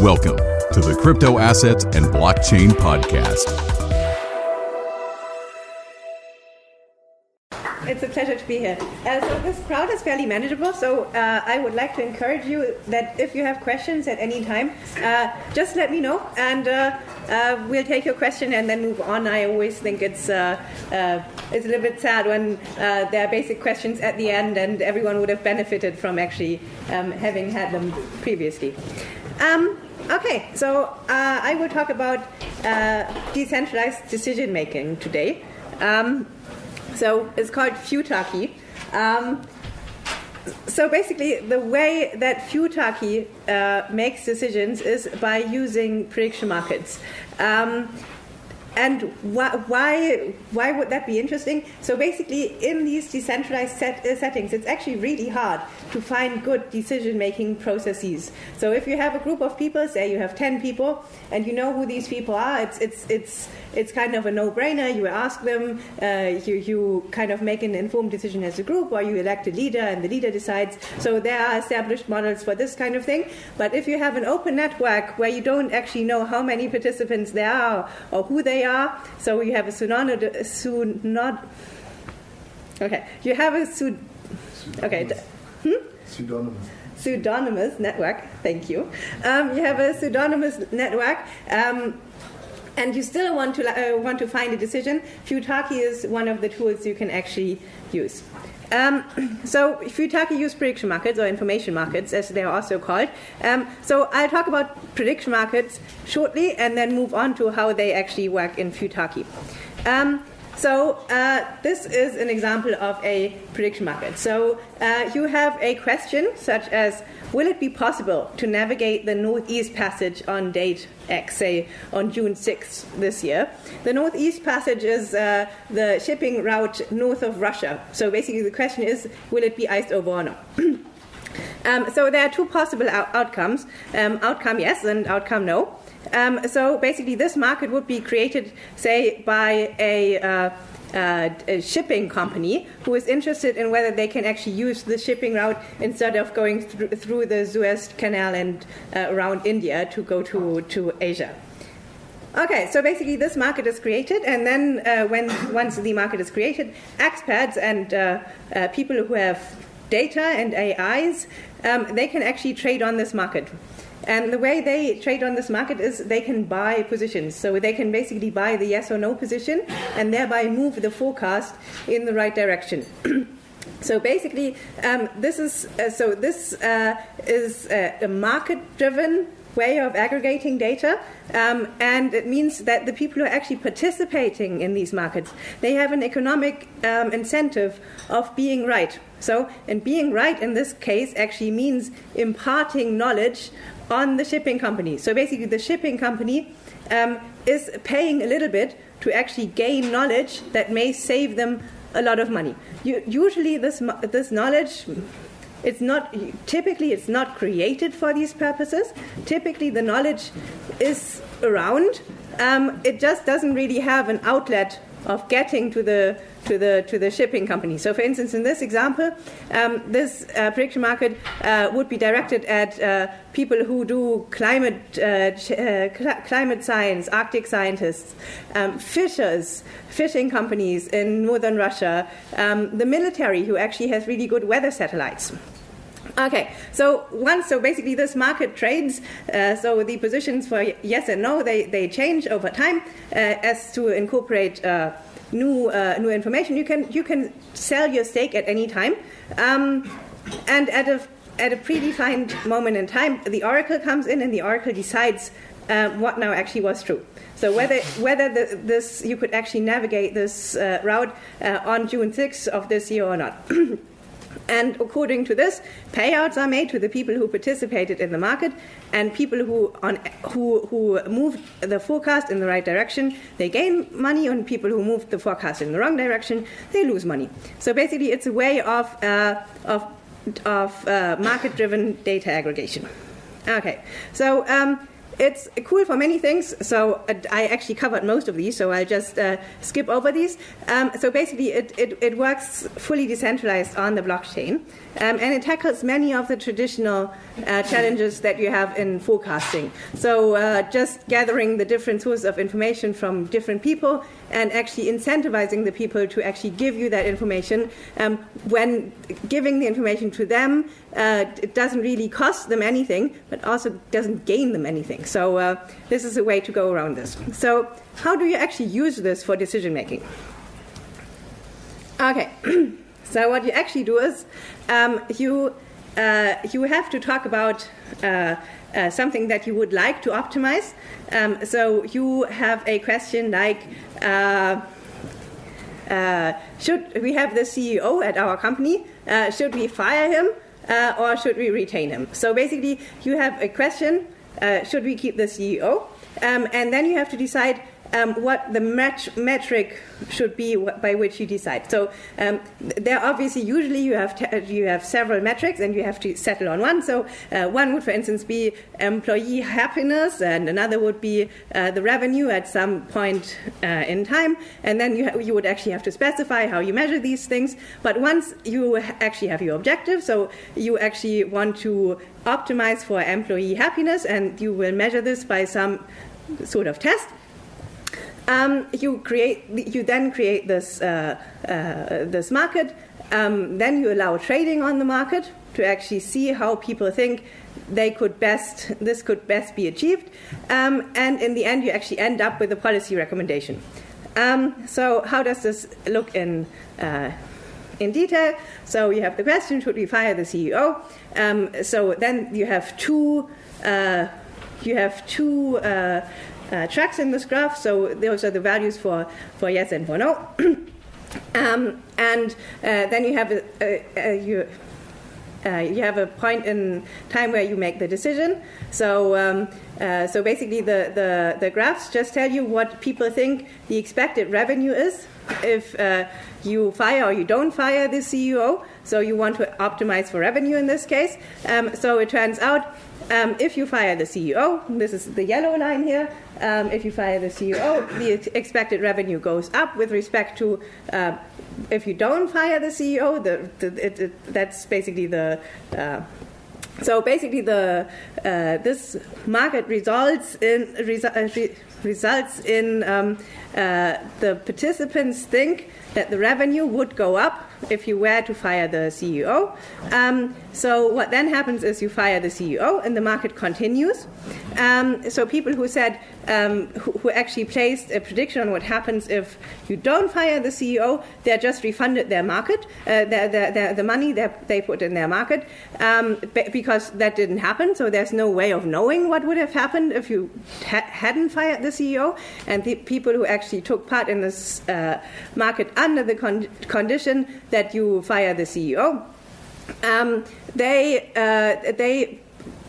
Welcome to the Crypto Assets and Blockchain Podcast. It's a pleasure to be here. Uh, so this crowd is fairly manageable. So uh, I would like to encourage you that if you have questions at any time, uh, just let me know, and uh, uh, we'll take your question and then move on. I always think it's uh, it's a little bit sad when there are basic questions at the end, and everyone would have benefited from actually um, having had them previously. Um, okay, so uh, I will talk about uh, decentralized decision making today. Um, so it's called Futarchy. Um, so basically, the way that Futarchy uh, makes decisions is by using prediction markets. Um, and why, why, why would that be interesting? So basically, in these decentralized set, uh, settings, it's actually really hard to find good decision making processes. So if you have a group of people, say you have 10 people, and you know who these people are, it's, it's, it's, it's kind of a no brainer. You ask them, uh, you, you kind of make an informed decision as a group, or you elect a leader, and the leader decides. So there are established models for this kind of thing. But if you have an open network where you don't actually know how many participants there are or who they are, so you have a synod. Okay, you have a sud. Okay. Hmm? Pseudonymous. Pseudonymous network. Thank you. Um, you have a pseudonymous network. Um, and you still want to uh, want to find a decision, Futarchy is one of the tools you can actually use. Um, so Futarchy use prediction markets or information markets, as they are also called. Um, so I'll talk about prediction markets shortly, and then move on to how they actually work in Futarchy. Um, so uh, this is an example of a prediction market. So uh, you have a question such as, will it be possible to navigate the Northeast Passage on date X, say on June 6th this year? The Northeast Passage is uh, the shipping route north of Russia. So basically the question is, will it be iced over or not? um, so there are two possible out- outcomes. Um, outcome yes and outcome no. Um, so basically, this market would be created, say, by a, uh, uh, a, shipping company who is interested in whether they can actually use the shipping route instead of going through, through the Suez Canal and uh, around India to go to, to Asia. Okay, so basically this market is created, and then uh, when once the market is created, expats and uh, uh, people who have data and AIs, um, they can actually trade on this market. And the way they trade on this market is they can buy positions. So they can basically buy the yes or no position and thereby move the forecast in the right direction. so basically, um, this is uh, so this uh, is uh, a market-driven way of aggregating data, um, and it means that the people who are actually participating in these markets they have an economic um, incentive of being right. So, and being right in this case actually means imparting knowledge on the shipping company. So basically, the shipping company um, is paying a little bit to actually gain knowledge that may save them a lot of money. You, usually, this this knowledge. It's not typically it's not created for these purposes. Typically, the knowledge is around. Um, it just doesn't really have an outlet of getting to the to the to the shipping company. So, for instance, in this example, um, this uh, prediction market uh, would be directed at uh, people who do climate uh, uh, cl- climate science, Arctic scientists, um, fishers, fishing companies in northern Russia, um, the military who actually has really good weather satellites. Okay, so once, so basically this market trades, uh, so the positions for yes and no, they, they change over time uh, as to incorporate uh, new, uh, new information. You can, you can sell your stake at any time. Um, and at a, at a predefined moment in time, the oracle comes in and the oracle decides uh, what now actually was true. So whether whether the, this you could actually navigate this uh, route on June 6th of this year or not. And according to this, payouts are made to the people who participated in the market, and people who, on, who, who moved the forecast in the right direction, they gain money, and people who moved the forecast in the wrong direction, they lose money. So basically, it's a way of, uh, of, of uh, market driven data aggregation. Okay, so um, it's cool for many things. So uh, I actually covered most of these, so I'll just uh, skip over these. Um, so basically, it, it, it, works fully decentralized on the blockchain, um, and it tackles many of the traditional uh, challenges that you have in forecasting. So uh, just gathering the different sources of information from different people and actually incentivizing the people to actually give you that information. Um, when giving the information to them, uh, it doesn't really cost them anything, but also doesn't gain them anything. So uh, this is a way to go around this. So how do you actually use this for decision making? Okay, so what you actually do is um, you uh, you have to talk about uh, uh, something that you would like to optimize. Um, so you have a question like, uh, uh, should we have the CEO at our company? Uh, should we fire him or should we retain him? So basically, you have a question: Should we keep the CEO? Um, and then you have to decide um, what the met- metric should be by which you decide. So um, there obviously usually you have you have several metrics and you have to settle on one. So uh, one would, for instance, be employee happiness, and another would be uh, the revenue at some point uh, in time. And then you ha- you would actually have to specify how you measure these things. But once you actually have your objective, so you actually want to optimize for employee happiness, and you will measure this by some sort of test um, you create, you then create this uh, uh, this market. Um, then you allow trading on the market to actually see how people think they could best this could best be achieved. Um, and in the end, you actually end up with a policy recommendation. Um, so how does this look in uh, in detail? So you have the question: Should we fire the CEO? Um, so then you have two. Uh, you have two uh, uh, tracks in this graph. So those are the values for, for yes and for no. um, and uh, then you have a, a, a you, uh, you have a point in time where you make the decision. So, um, uh, so basically, the, the, the, graphs just tell you what people think the expected revenue is if uh, you fire or you don't fire the CEO. So, you want to optimize for revenue in this case. Um, so, it turns out um, if you fire the CEO, this is the yellow line here, um, if you fire the CEO, the expected revenue goes up with respect to uh, if you don't fire the CEO, the, the it, it, that's basically the. Uh, so basically, the uh, this market results in resu- uh, re- results in um, uh, the participants think that the revenue would go up if you were to fire the CEO. Um, so what then happens is you fire the CEO and the market continues. Um, so people who said um, who, who, actually placed a prediction on what happens if you don't fire the CEO, they're just refunded their market, uh, their, their, their, the money that they put in their market, um, because that didn't happen. So there's no way of knowing what would have happened if you ha- hadn't fired the CEO. And the people who actually took part in this uh, market under the con- condition that you fire the CEO, um, they uh, they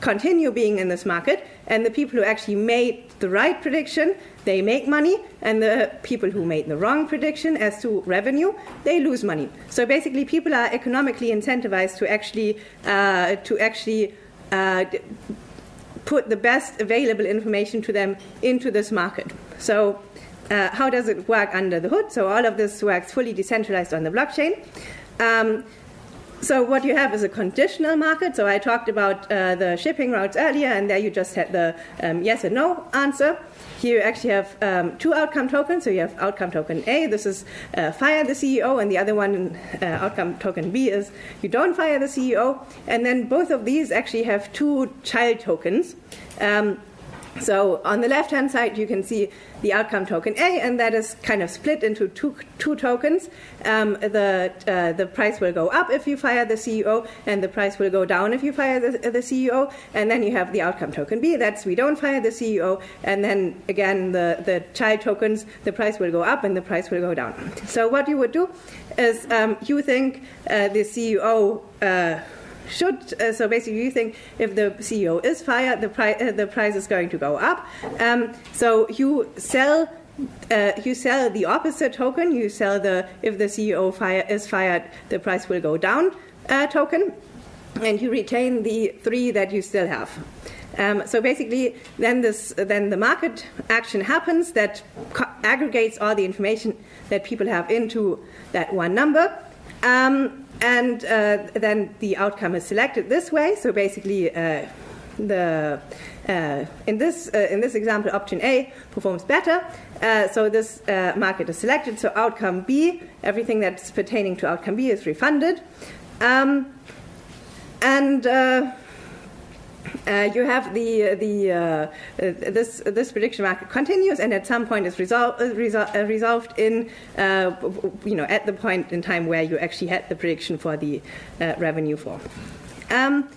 continue being in this market, and the people who actually made the right prediction they make money, and the people who made the wrong prediction as to revenue they lose money. So basically, people are economically incentivized to actually uh, to actually. Uh, put the best available information to them into this market. So, uh, how does it work under the hood? So, all of this works fully decentralized on the blockchain. Um, so what you have is a conditional market. So I talked about uh, the shipping routes earlier, and there you just had the um, yes and no answer. Here you actually have um, two outcome tokens. So you have outcome token A, this is uh, fire the CEO, and the other one, uh, outcome token B, is you don't fire the CEO. And then both of these actually have two child tokens. Um, so on the left hand side, you can see the outcome token A, and that is kind of split into two, two tokens. Um, the, uh, the price will go up if you fire the CEO, and the price will go down if you fire the, the CEO. And then you have the outcome token B, that's we don't fire the CEO. And then again, the, the child tokens, the price will go up and the price will go down. So what you would do is um, you think uh, the CEO. Uh, should uh, so basically you think if the CEO is fired, the price uh, the price is going to go up. Um, so you sell. Uh, you sell the opposite token. You sell the if the CEO fire, is fired, the price will go down uh, token, and you retain the three that you still have. Um, so basically, then this then the market action happens that aggregates all the information that people have into that one number. Um, and uh, then the outcome is selected this way. So basically, uh, the uh, in this uh, in this example, option A performs better. Uh, so this uh, market is selected. So outcome B, everything that's pertaining to outcome B is refunded, um, and. Uh, uh, you have the the uh, this this prediction market continues, and at some point is resol- resol- resolved in you know at the point in time where you actually had the prediction for the revenue for. Um,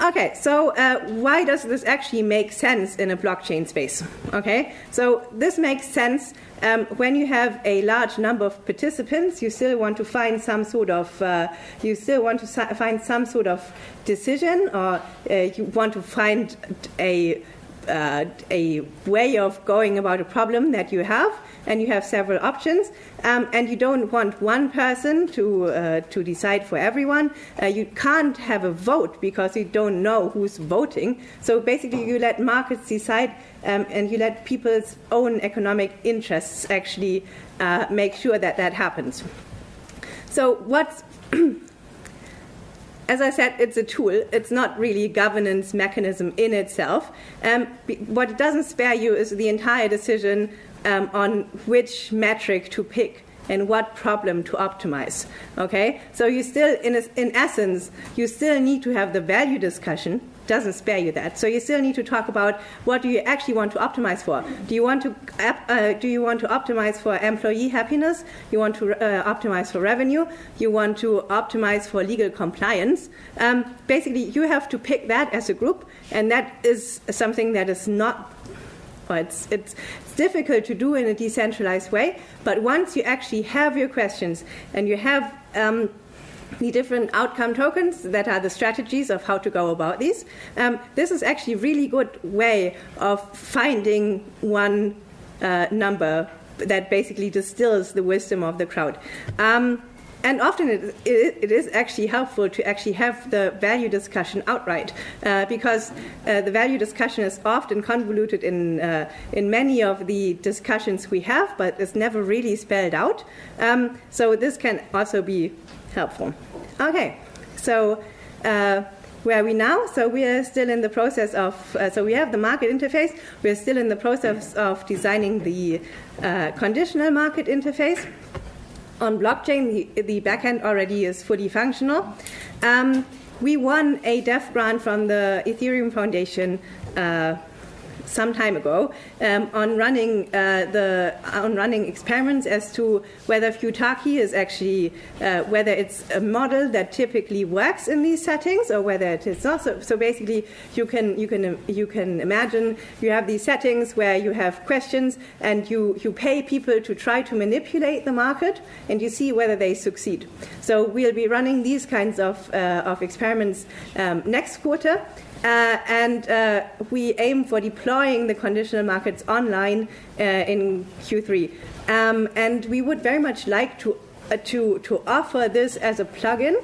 Okay, so uh, why does this actually make sense in a blockchain space? Okay, so this makes sense um, when you have a large number of participants. You still want to find some sort of uh, you still want to find some sort of decision, or uh, you want to find a uh, a way of going about a problem that you have and you have several options, um, and you don't want one person to uh, to decide for everyone. Uh, you can't have a vote because you don't know who's voting. So basically, you let markets decide, um, and you let people's own economic interests actually uh, make sure that that happens. So what's as I said, it's a tool. It's not really a governance mechanism in itself. Um, what it doesn't spare you is the entire decision um, on which metric to pick and what problem to optimize. Okay, so you still, in, in essence, you still need to have the value discussion. Doesn't spare you that. So you still need to talk about what do you actually want to optimize for. Do you want to uh, do you want to optimize for employee happiness? You want to uh, optimize for revenue? You want to optimize for legal compliance? Um, basically, you have to pick that as a group, and that is something that is not Well, it's, it's, difficult to do in a decentralized way, but once you actually have your questions and you have um, the different outcome tokens that are the strategies of how to go about these, um, this is actually a really good way of finding one uh, number that basically distills the wisdom of the crowd. Um, and often it, it, it is actually helpful to actually have the value discussion outright uh, because uh, the value discussion is often convoluted in, uh, in many of the discussions we have, but it's never really spelled out. Um, so this can also be helpful. Okay, so uh, where are we now? So we are still in the process of, uh, so we have the market interface. We are still in the process of designing the uh, conditional market interface on blockchain, the, the backend already is fully functional. Um, we won a dev grant from the Ethereum Foundation uh, some time ago um, on running uh, the on running experiments as to whether Futarchy is actually uh, whether it's a model that typically works in these settings or whether it is also so basically you can you can you can imagine you have these settings where you have questions and you you pay people to try to manipulate the market and you see whether they succeed. So we'll be running these kinds of uh, of experiments um, next quarter uh, and uh, we aim for deploying the conditional markets online uh, in Q3. Um, and we would very much like to, uh, to, to offer this as a plugin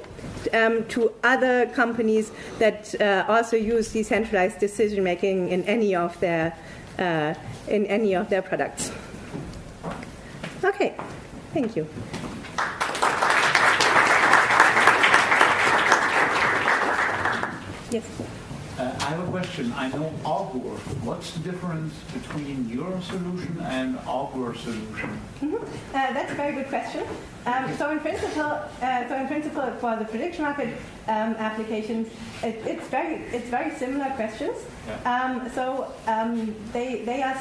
um, to other companies that uh, also use decentralized decision making in any of their uh, in any of their products. Okay, thank you. Yes. I have a question. I know Augur. What's the difference between your solution and Augur's solution? Mm-hmm. Uh, that's a very good question. Um, so in principle, uh, so in principle, for the prediction market um, applications, it, it's very it's very similar questions. Yeah. Um, so um, they they are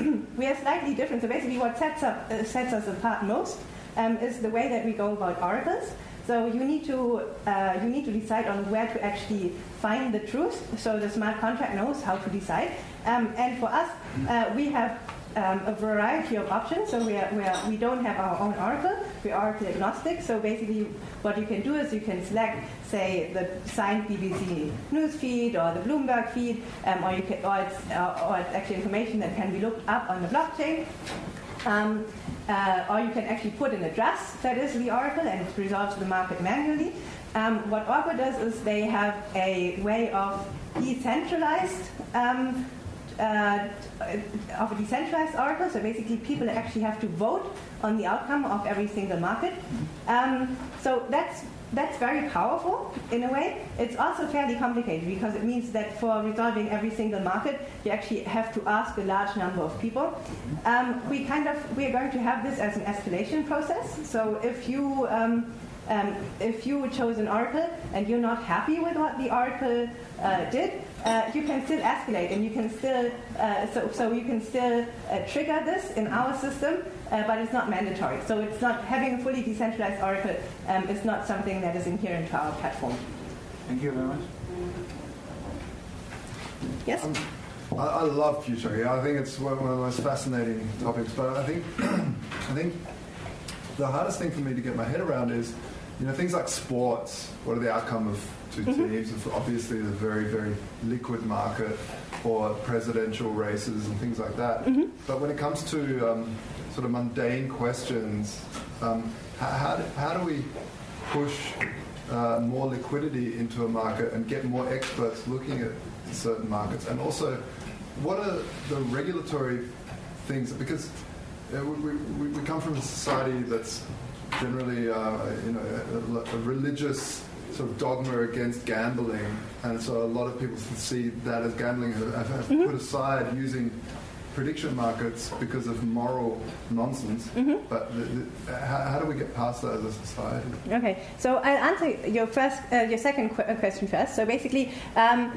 we are slightly different. So basically, what sets up uh, sets us apart most um, is the way that we go about oracles. So you need to uh, you need to decide on where to actually find the truth. So the smart contract knows how to decide. Um, and for us, uh, we have um, a variety of options. So we, are, we, are, we don't have our own oracle. We are oracle agnostic. So basically, what you can do is you can select, say, the signed BBC news feed or the Bloomberg feed, um, or, you can, or, it's, uh, or it's actually information that can be looked up on the blockchain. Um, uh, or you can actually put an address that is the oracle and it resolves the market manually. Um, what Augur does is they have a way of decentralized um, uh, of a decentralized oracle. So basically, people actually have to vote on the outcome of every single market. Um, so that's that's very powerful in a way. It's also fairly complicated because it means that for resolving every single market, you actually have to ask a large number of people. Um, we kind of we are going to have this as an escalation process. So if you um, um, if you chose an oracle and you're not happy with what the oracle uh, did, uh, you can still escalate and you can still uh, so, so you can still uh, trigger this in our system, uh, but it's not mandatory. So it's not having a fully decentralized oracle um, is not something that is inherent to our platform. Thank you very much. Yes. Um, I, I love future. I think it's one of the most fascinating topics. But I think I think the hardest thing for me to get my head around is, you know, things like sports. What are the outcome of 2 mm-hmm. teams? It's obviously, the very very liquid market or presidential races and things like that. Mm-hmm. But when it comes to um, sort of mundane questions, um, how, how, do, how do we push uh, more liquidity into a market and get more experts looking at certain markets? And also, what are the regulatory things? Because uh, we, we, we, come from a society that's generally, uh, you know, a, a, religious sort of dogma against gambling, and so a lot of people see that as gambling have, have mm-hmm. put aside using prediction markets because of moral nonsense. Mm-hmm. But the, the, how, how, do we get past that as a society? Okay, so I'll answer your first, uh, your second qu- uh, question first. So basically, um,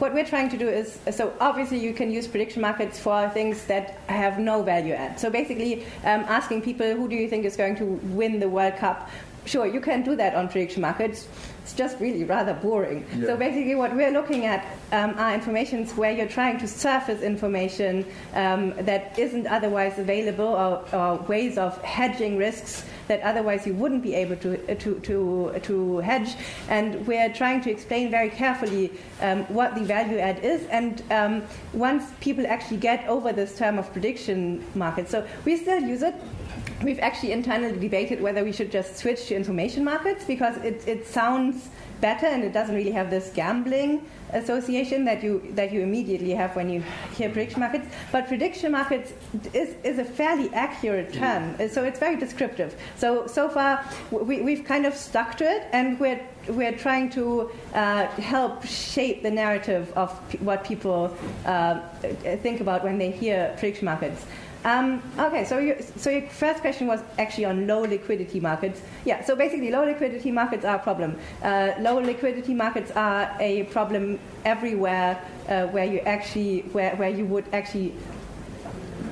what we're trying to do is, so obviously you can use prediction markets for things that have no value add. So basically, um, asking people who do you think is going to win the World Cup sure, you can do that on prediction markets. It's just really rather boring. Yeah. So basically, what we're looking at um, are informations where you're trying to surface information um, that isn't otherwise available, or, or, ways of hedging risks that otherwise you wouldn't be able to to to, to hedge. And we're trying to explain very carefully um, what the value add is. And um, once people actually get over this term of prediction market, so we still use it we've actually internally debated whether we should just switch to information markets because it, it sounds better and it doesn't really have this gambling association that you that you immediately have when you hear prediction markets. But prediction markets is, is a fairly accurate term, so it's very descriptive. So so far we, we've kind of stuck to it, and we're we're trying to uh, help shape the narrative of p- what people uh, think about when they hear prediction markets. Um, okay, so, you, so your first question was actually on low liquidity markets. Yeah, so basically, low liquidity markets are a problem. Uh, low liquidity markets are a problem everywhere uh, where you actually where, where you would actually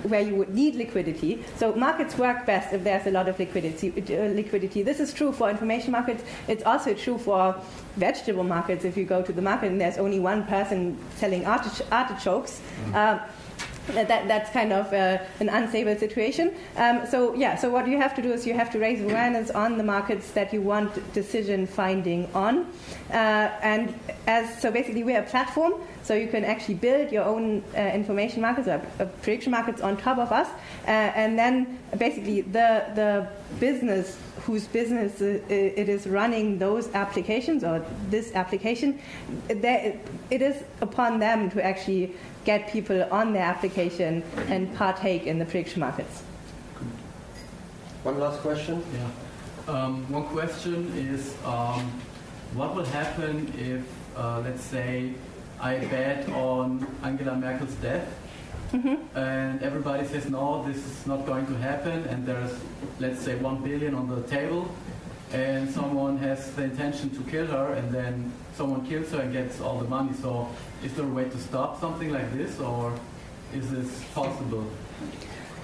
where you would need liquidity. So markets work best if there's a lot of liquidity. Uh, liquidity. This is true for information markets. It's also true for vegetable markets. If you go to the market and there's only one person selling artich- artichokes. Mm that, that's kind of uh, an unstable situation. Um, so yeah, so what you have to do is you have to raise awareness on the markets that you want decision finding on, uh, and as so basically we're a platform, so you can actually build your own uh, information markets or uh, prediction markets on top of us, uh, and then basically the the business whose business it is running those applications or this application, it is upon them to actually get people on their application and partake in the prediction markets. One last question. Yeah. Um, one question is um, what will happen if, uh, let's say, I bet on Angela Merkel's death Mm-hmm. and everybody says no, this is not going to happen, and there's let's say one billion on the table, and someone has the intention to kill her, and then someone kills her and gets all the money. So is there a way to stop something like this, or is this possible?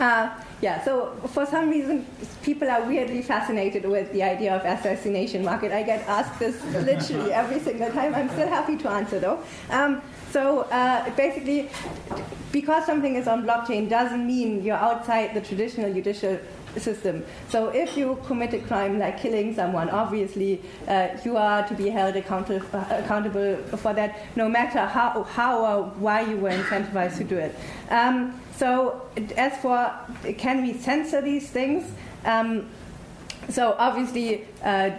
Uh, yeah, so for some reason, people are weirdly fascinated with the idea of assassination market. I get asked this literally every single time. I'm still happy to answer though. Um, so uh, basically, because something is on blockchain doesn't mean you're outside the traditional judicial system. So if you commit a crime like killing someone, obviously uh, you are to be held accountable, accountable for that, no matter how, how or why you were incentivized to do it. Um, so as for can we censor these things? Um, so obviously. Uh,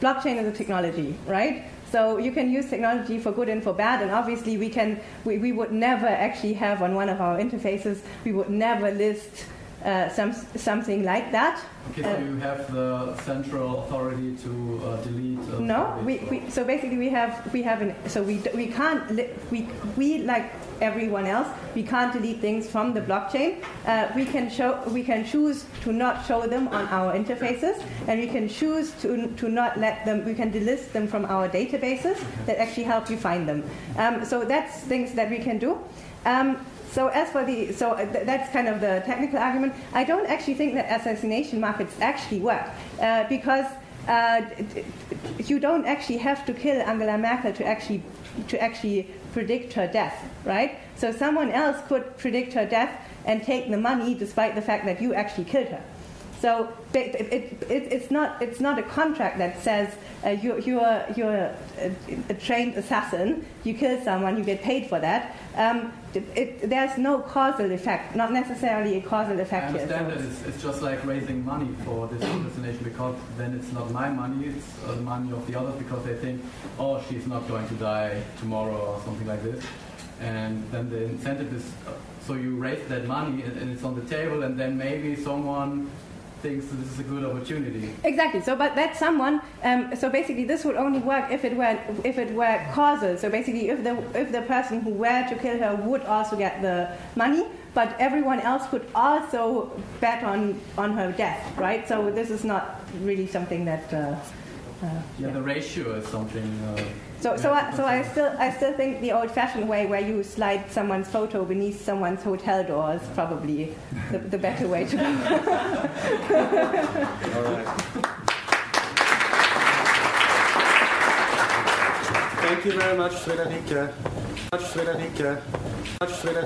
blockchain is a technology, right? So you can use technology for good and for bad, and obviously we can. We, we would never actually have on one of our interfaces. We would never list uh, some, something like that. Okay, so you have the central authority to uh, delete. Uh, No, we, we, so basically we have we have an so we we can't li- we we like everyone else we can't delete things from the blockchain. Uh, we can show we can choose to not show them on our interfaces, and we can choose to to not let them. We can delist them from our databases that actually help you find them. Um, so that's things that we can do. Um, so as for the, so uh, th- that's kind of the technical argument. I don't actually think that assassination markets actually work uh, because uh, you don't actually have to kill Angela Merkel to actually to actually predict her death, right? So someone else could predict her death and take the money despite the fact that you actually killed her. So it, it, it, it's not it's not a contract that says uh, you, you're you're a, a trained assassin. You kill someone, you get paid for that. Um, there's no causal effect, not necessarily a causal I effect here. understand So- that it's, it's just like raising money for this assassination because then it's not my money, it's the money of the others because they think, oh, she's not going to die tomorrow or something like this. And then the incentive is, uh, so you raise that money and it's on the table and then maybe someone thinks that this is a good opportunity. Exactly. So, but that someone. Um, so basically, this would only work if it were if it were causal. So basically, if the if the person who were to kill her would also get the money, but everyone else could also bet on on her death, right? So this is not really something that. Uh, uh, Yeah, the ratio is something. Uh, so, you so, I, so I still, I still think the old-fashioned way, where you slide someone's photo beneath someone's hotel door, is probably the, the better way to go. All right. Thank you very much, Svedalika. Much Svedalika. Much Svedalika.